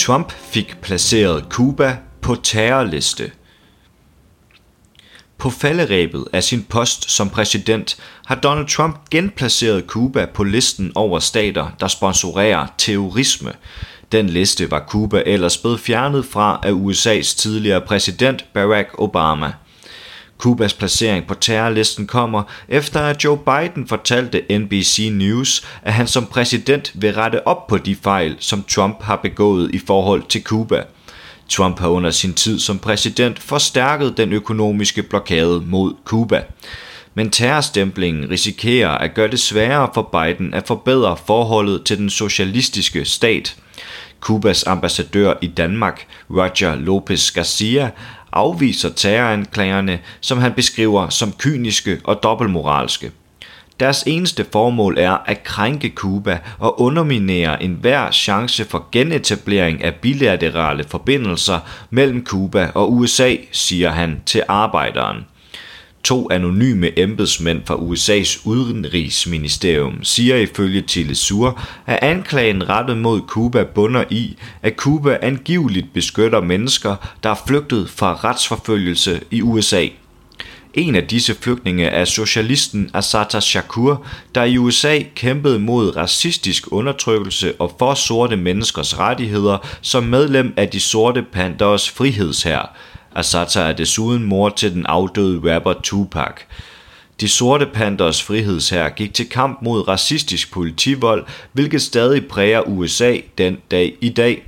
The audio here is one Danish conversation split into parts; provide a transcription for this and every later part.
Trump fik placeret Cuba på terrorliste. På falderæbet af sin post som præsident har Donald Trump genplaceret Cuba på listen over stater, der sponsorerer terrorisme. Den liste var Cuba ellers blevet fjernet fra af USA's tidligere præsident Barack Obama. Kubas placering på terrorlisten kommer efter at Joe Biden fortalte NBC News, at han som præsident vil rette op på de fejl, som Trump har begået i forhold til Cuba. Trump har under sin tid som præsident forstærket den økonomiske blokade mod Cuba. Men terrorstemplingen risikerer at gøre det sværere for Biden at forbedre forholdet til den socialistiske stat. Kubas ambassadør i Danmark, Roger Lopez Garcia, afviser terroranklagerne, som han beskriver som kyniske og dobbeltmoralske. Deres eneste formål er at krænke Kuba og underminere enhver chance for genetablering af bilaterale forbindelser mellem Kuba og USA, siger han til arbejderen. To anonyme embedsmænd fra USA's udenrigsministerium siger ifølge Sur, at anklagen rettet mod Cuba bunder i, at Cuba angiveligt beskytter mennesker, der er flygtet fra retsforfølgelse i USA. En af disse flygtninge er socialisten Asata Shakur, der i USA kæmpede mod racistisk undertrykkelse og for sorte menneskers rettigheder som medlem af de sorte Panthers frihedsherr. Asata er desuden mor til den afdøde rapper Tupac. De sorte panders frihedshær gik til kamp mod racistisk politivold, hvilket stadig præger USA den dag i dag.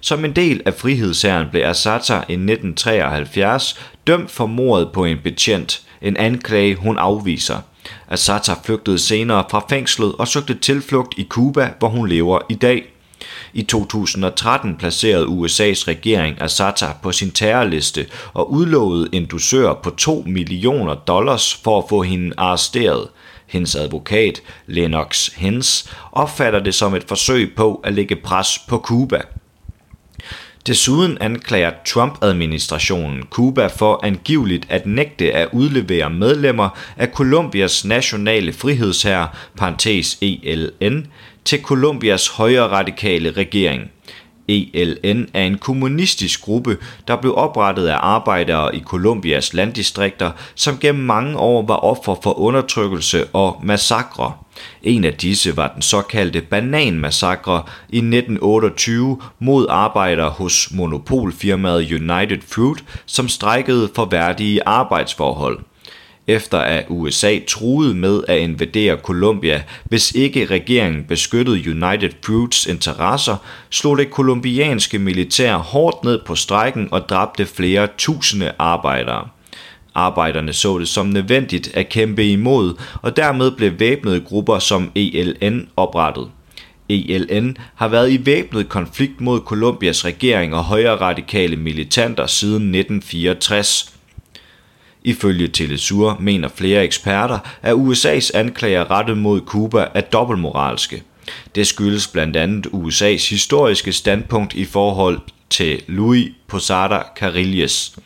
Som en del af frihedsherren blev Asata i 1973 dømt for mordet på en betjent, en anklage hun afviser. Asata flygtede senere fra fængslet og søgte tilflugt i Cuba, hvor hun lever i dag. I 2013 placerede USA's regering Assata på sin terrorliste og udlovede en dusør på 2 millioner dollars for at få hende arresteret. Hendes advokat, Lennox Hens, opfatter det som et forsøg på at lægge pres på Cuba. Desuden anklager Trump-administrationen Cuba for angiveligt at nægte at udlevere medlemmer af Colombias nationale frihedsherre, parentes ELN, til Colombias højre radikale regering. ELN er en kommunistisk gruppe, der blev oprettet af arbejdere i Colombias landdistrikter, som gennem mange år var offer for undertrykkelse og massakre. En af disse var den såkaldte bananmassakre i 1928 mod arbejdere hos monopolfirmaet United Fruit, som strækkede for værdige arbejdsforhold efter at USA truede med at invadere Colombia, hvis ikke regeringen beskyttede United Fruits interesser, slog det kolumbianske militær hårdt ned på strejken og dræbte flere tusinde arbejdere. Arbejderne så det som nødvendigt at kæmpe imod, og dermed blev væbnede grupper som ELN oprettet. ELN har været i væbnet konflikt mod Colombias regering og højre radikale militanter siden 1964. Ifølge Telesur mener flere eksperter, at USA's anklager rettet mod Cuba er dobbeltmoralske. Det skyldes blandt andet USA's historiske standpunkt i forhold til Louis Posada Carilles.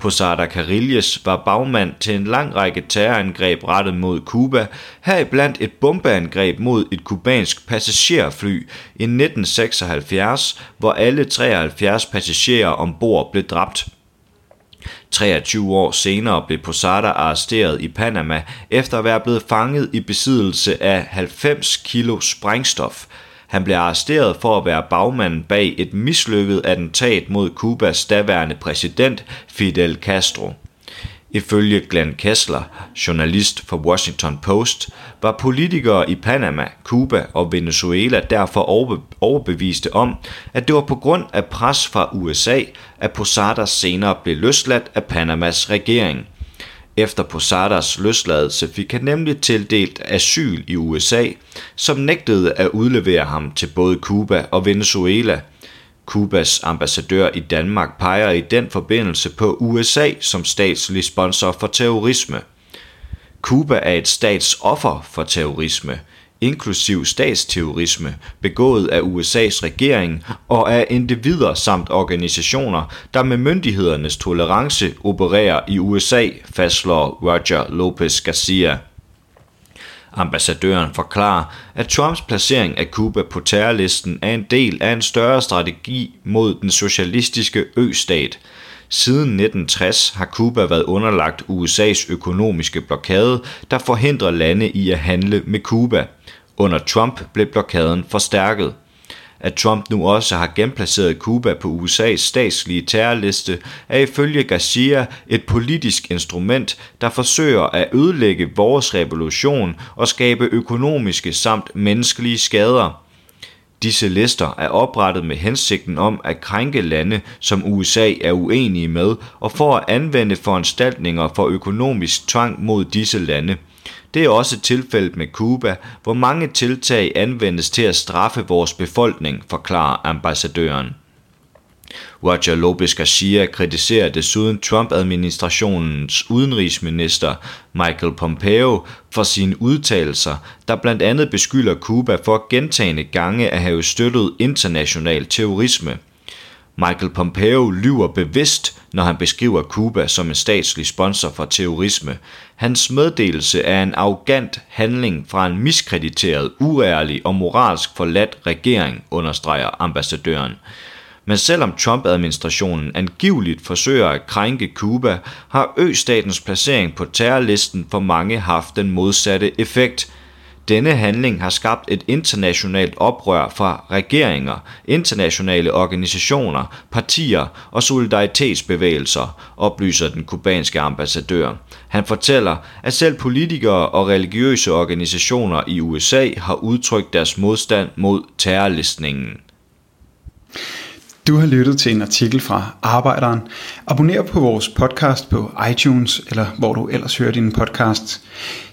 Posada Carilles var bagmand til en lang række terrorangreb rettet mod Cuba, heriblandt et bombeangreb mod et kubansk passagerfly i 1976, hvor alle 73 passagerer ombord blev dræbt. 23 år senere blev Posada arresteret i Panama efter at være blevet fanget i besiddelse af 90 kilo sprængstof. Han blev arresteret for at være bagmanden bag et mislykket attentat mod Kubas daværende præsident Fidel Castro. Ifølge Glenn Kessler, journalist for Washington Post, var politikere i Panama, Cuba og Venezuela derfor overbeviste om, at det var på grund af pres fra USA, at Posadas senere blev løsladt af Panamas regering. Efter Posadas løsladelse fik han nemlig tildelt asyl i USA, som nægtede at udlevere ham til både Cuba og Venezuela – Kubas ambassadør i Danmark peger i den forbindelse på USA som statslig sponsor for terrorisme. Kuba er et statsoffer for terrorisme, inklusiv statsterrorisme, begået af USA's regering og af individer samt organisationer, der med myndighedernes tolerance opererer i USA, fastslår Roger Lopez Garcia. Ambassadøren forklarer, at Trumps placering af Cuba på terrorlisten er en del af en større strategi mod den socialistiske østat. Siden 1960 har Cuba været underlagt USA's økonomiske blokade, der forhindrer lande i at handle med Cuba. Under Trump blev blokaden forstærket. At Trump nu også har genplaceret Cuba på USA's statslige terrorliste, er ifølge Garcia et politisk instrument, der forsøger at ødelægge vores revolution og skabe økonomiske samt menneskelige skader. Disse lister er oprettet med hensigten om at krænke lande, som USA er uenige med, og for at anvende foranstaltninger for økonomisk tvang mod disse lande – det er også tilfældet med Cuba, hvor mange tiltag anvendes til at straffe vores befolkning, forklarer ambassadøren. Roger Lopez Garcia kritiserer desuden Trump-administrationens udenrigsminister Michael Pompeo for sine udtalelser, der blandt andet beskylder Cuba for gentagende gange at have støttet international terrorisme – Michael Pompeo lyver bevidst, når han beskriver Cuba som en statslig sponsor for terrorisme. Hans meddelelse er en arrogant handling fra en miskrediteret, uærlig og moralsk forladt regering, understreger ambassadøren. Men selvom Trump-administrationen angiveligt forsøger at krænke Cuba, har ø-statens placering på terrorlisten for mange haft den modsatte effekt – denne handling har skabt et internationalt oprør fra regeringer, internationale organisationer, partier og solidaritetsbevægelser, oplyser den kubanske ambassadør. Han fortæller, at selv politikere og religiøse organisationer i USA har udtrykt deres modstand mod terrorlistningen. Du har lyttet til en artikel fra Arbejderen. Abonner på vores podcast på iTunes, eller hvor du ellers hører din podcast.